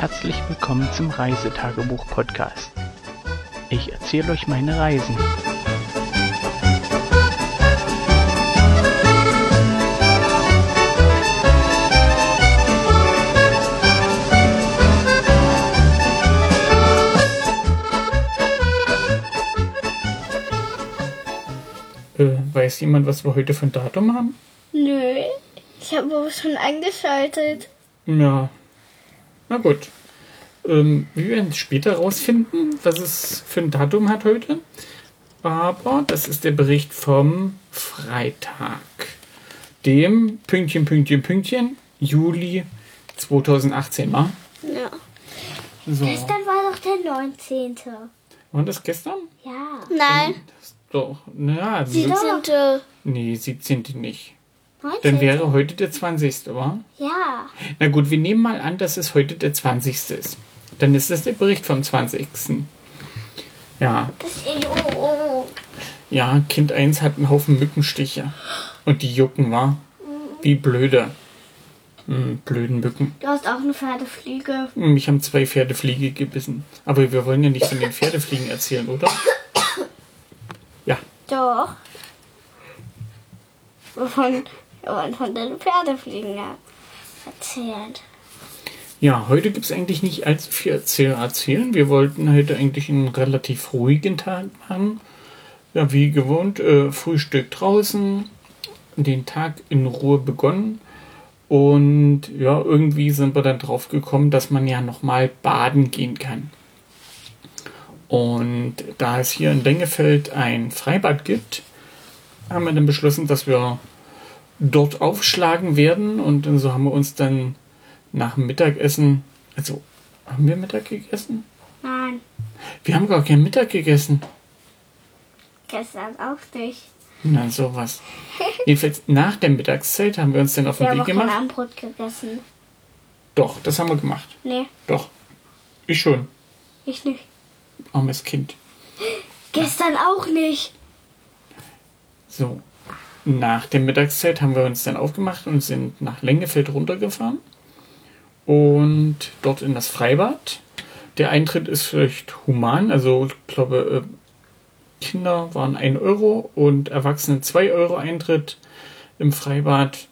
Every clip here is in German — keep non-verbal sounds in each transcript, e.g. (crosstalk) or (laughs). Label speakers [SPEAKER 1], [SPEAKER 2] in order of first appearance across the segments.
[SPEAKER 1] Herzlich willkommen zum Reisetagebuch-Podcast. Ich erzähle euch meine Reisen.
[SPEAKER 2] Äh, weiß jemand, was wir heute für ein Datum haben?
[SPEAKER 3] Nö, ich habe aber schon eingeschaltet.
[SPEAKER 2] Ja. Na gut. Ähm, wir werden später rausfinden, was es für ein Datum hat heute. Aber das ist der Bericht vom Freitag, dem Pünktchen, Pünktchen, Pünktchen, Juli 2018, war?
[SPEAKER 3] Ja.
[SPEAKER 2] So.
[SPEAKER 4] Gestern war doch der 19.
[SPEAKER 2] War das gestern?
[SPEAKER 4] Ja.
[SPEAKER 3] Nein,
[SPEAKER 2] Doch. Na,
[SPEAKER 3] die
[SPEAKER 2] sieb-
[SPEAKER 3] sind
[SPEAKER 2] nee, 17. nicht.
[SPEAKER 4] 19.
[SPEAKER 2] Dann wäre heute der 20. war?
[SPEAKER 4] Ja.
[SPEAKER 2] Na gut, wir nehmen mal an, dass es heute der 20. ist. Dann ist das der Bericht vom 20. Ja,
[SPEAKER 4] Das ist oh, oh.
[SPEAKER 2] ja, Kind 1 hat einen Haufen Mückenstiche. Und die jucken, war? Wie blöde. Hm, blöden Mücken.
[SPEAKER 3] Du hast auch eine Pferdefliege.
[SPEAKER 2] Hm, Mich haben zwei Pferdefliege gebissen. Aber wir wollen ja nicht von den Pferdefliegen erzählen, oder? Ja,
[SPEAKER 3] Doch. Wovon wollen von den Pferdefliegen ja erzählt.
[SPEAKER 2] Ja, heute gibt es eigentlich nicht allzu viel zu erzählen. Wir wollten heute eigentlich einen relativ ruhigen Tag machen. Ja, wie gewohnt, äh, Frühstück draußen, den Tag in Ruhe begonnen. Und ja, irgendwie sind wir dann drauf gekommen, dass man ja nochmal baden gehen kann. Und da es hier in Lengefeld ein Freibad gibt, haben wir dann beschlossen, dass wir dort aufschlagen werden. Und so haben wir uns dann nach dem Mittagessen, also haben wir Mittag gegessen?
[SPEAKER 3] Nein,
[SPEAKER 2] Wir haben gar kein Mittag gegessen.
[SPEAKER 3] gestern auch nicht.
[SPEAKER 2] Na, sowas. Jedenfalls nach der Mittagszeit haben wir uns dann auf den
[SPEAKER 3] Wir haben
[SPEAKER 2] Weg
[SPEAKER 3] auch kein
[SPEAKER 2] gemacht.
[SPEAKER 3] Abendbrot gegessen.
[SPEAKER 2] Doch, das haben wir gemacht.
[SPEAKER 3] Nee,
[SPEAKER 2] Doch. Ich schon.
[SPEAKER 3] ich nicht.
[SPEAKER 2] Armes Kind.
[SPEAKER 3] Gestern auch nicht.
[SPEAKER 2] So. Nach der Mittagszeit haben wir uns dann aufgemacht und sind nach Lengefeld runtergefahren. Und dort in das Freibad. Der Eintritt ist vielleicht human. Also ich glaube, äh, Kinder waren 1 Euro und Erwachsene 2 Euro Eintritt im Freibad.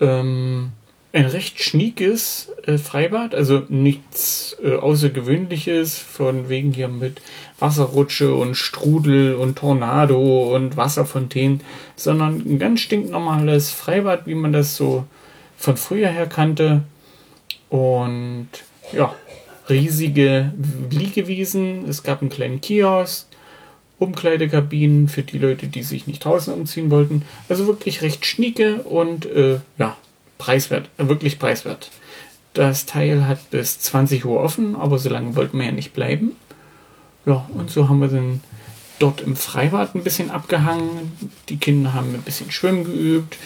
[SPEAKER 2] Ähm, ein recht schniekes äh, Freibad, also nichts äh, Außergewöhnliches, von wegen hier mit Wasserrutsche und Strudel und Tornado und Wasserfontänen, sondern ein ganz stinknormales Freibad, wie man das so von früher her kannte. Und ja, riesige Liegewiesen. Es gab einen kleinen Kiosk, Umkleidekabinen für die Leute, die sich nicht draußen umziehen wollten. Also wirklich recht schnieke und äh, ja, preiswert, wirklich preiswert. Das Teil hat bis 20 Uhr offen, aber so lange wollten wir ja nicht bleiben. Ja, und so haben wir dann dort im Freibad ein bisschen abgehangen. Die Kinder haben ein bisschen Schwimmen geübt.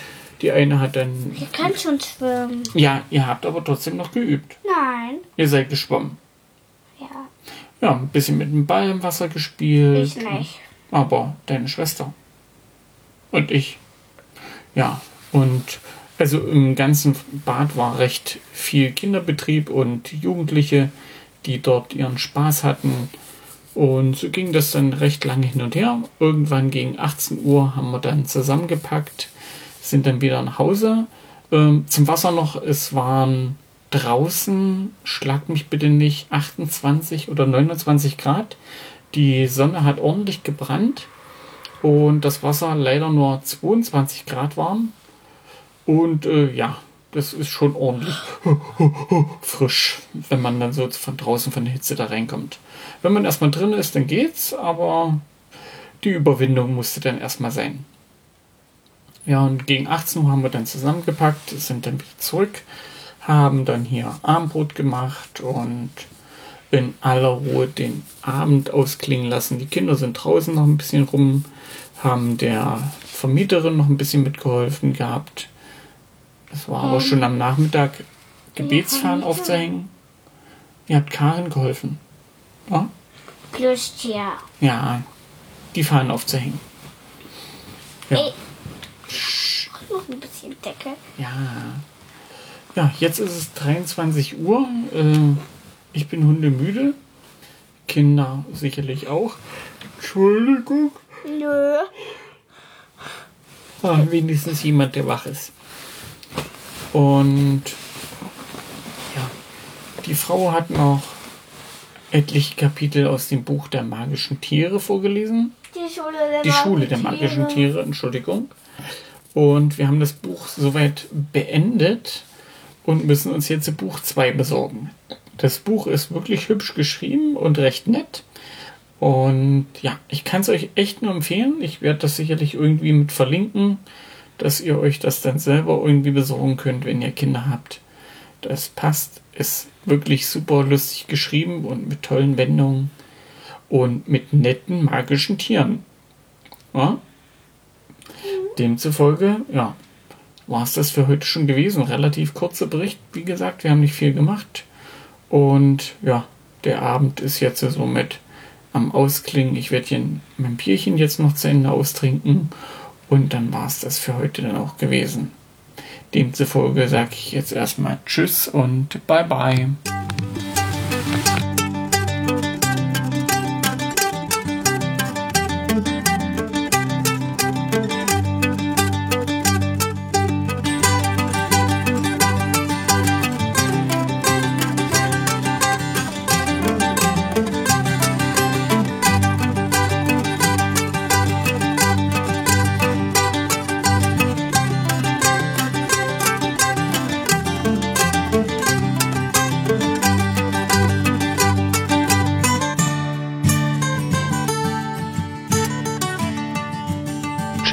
[SPEAKER 2] Die eine hat dann.
[SPEAKER 3] Ich kann schon schwimmen.
[SPEAKER 2] Ja, ihr habt aber trotzdem noch geübt.
[SPEAKER 3] Nein.
[SPEAKER 2] Ihr seid geschwommen.
[SPEAKER 3] Ja,
[SPEAKER 2] Ja, ein bisschen mit dem Ball im Wasser gespielt.
[SPEAKER 3] ich nicht.
[SPEAKER 2] Aber deine Schwester. Und ich. Ja, und also im ganzen Bad war recht viel Kinderbetrieb und Jugendliche, die dort ihren Spaß hatten. Und so ging das dann recht lange hin und her. Irgendwann gegen 18 Uhr haben wir dann zusammengepackt, sind dann wieder nach Hause. Ähm, zum Wasser noch, es waren draußen, schlag mich bitte nicht, 28 oder 29 Grad. Die Sonne hat ordentlich gebrannt und das Wasser leider nur 22 Grad warm. Und äh, ja, das ist schon ordentlich (laughs) frisch, wenn man dann so von draußen von der Hitze da reinkommt. Wenn man erstmal drin ist, dann geht's, aber die Überwindung musste dann erstmal sein. Ja, und gegen 18 Uhr haben wir dann zusammengepackt, sind dann wieder zurück, haben dann hier Abendbrot gemacht und in aller Ruhe den Abend ausklingen lassen. Die Kinder sind draußen noch ein bisschen rum, haben der Vermieterin noch ein bisschen mitgeholfen gehabt. Es war aber schon am Nachmittag Gebetsfahnen
[SPEAKER 3] Vermieterin?
[SPEAKER 2] aufzuhängen. Ihr habt Karin geholfen. Ja?
[SPEAKER 3] Glückstia.
[SPEAKER 2] Ja, die Fahnen aufzuhängen. Ja.
[SPEAKER 3] Ey. Noch ein bisschen Decke.
[SPEAKER 2] Ja. Ja, jetzt ist es 23 Uhr. Äh, ich bin hundemüde. Kinder sicherlich auch. Entschuldigung.
[SPEAKER 3] Nö.
[SPEAKER 2] Ah, wenigstens jemand, der wach ist. Und ja, die Frau hat noch etliche Kapitel aus dem Buch der magischen Tiere vorgelesen.
[SPEAKER 3] Die Schule der,
[SPEAKER 2] Die Schule der magischen Tiere, Entschuldigung. Und wir haben das Buch soweit beendet und müssen uns jetzt Buch 2 besorgen. Das Buch ist wirklich hübsch geschrieben und recht nett. Und ja, ich kann es euch echt nur empfehlen. Ich werde das sicherlich irgendwie mit verlinken, dass ihr euch das dann selber irgendwie besorgen könnt, wenn ihr Kinder habt. Das passt, ist wirklich super lustig geschrieben und mit tollen Wendungen und mit netten magischen Tieren. Ja? Demzufolge, ja, war es das für heute schon gewesen. Relativ kurzer Bericht, wie gesagt, wir haben nicht viel gemacht. Und ja, der Abend ist jetzt somit am Ausklingen. Ich werde hier mein Bierchen jetzt noch zu Ende austrinken. Und dann war es das für heute dann auch gewesen. Demzufolge sage ich jetzt erstmal Tschüss und Bye bye.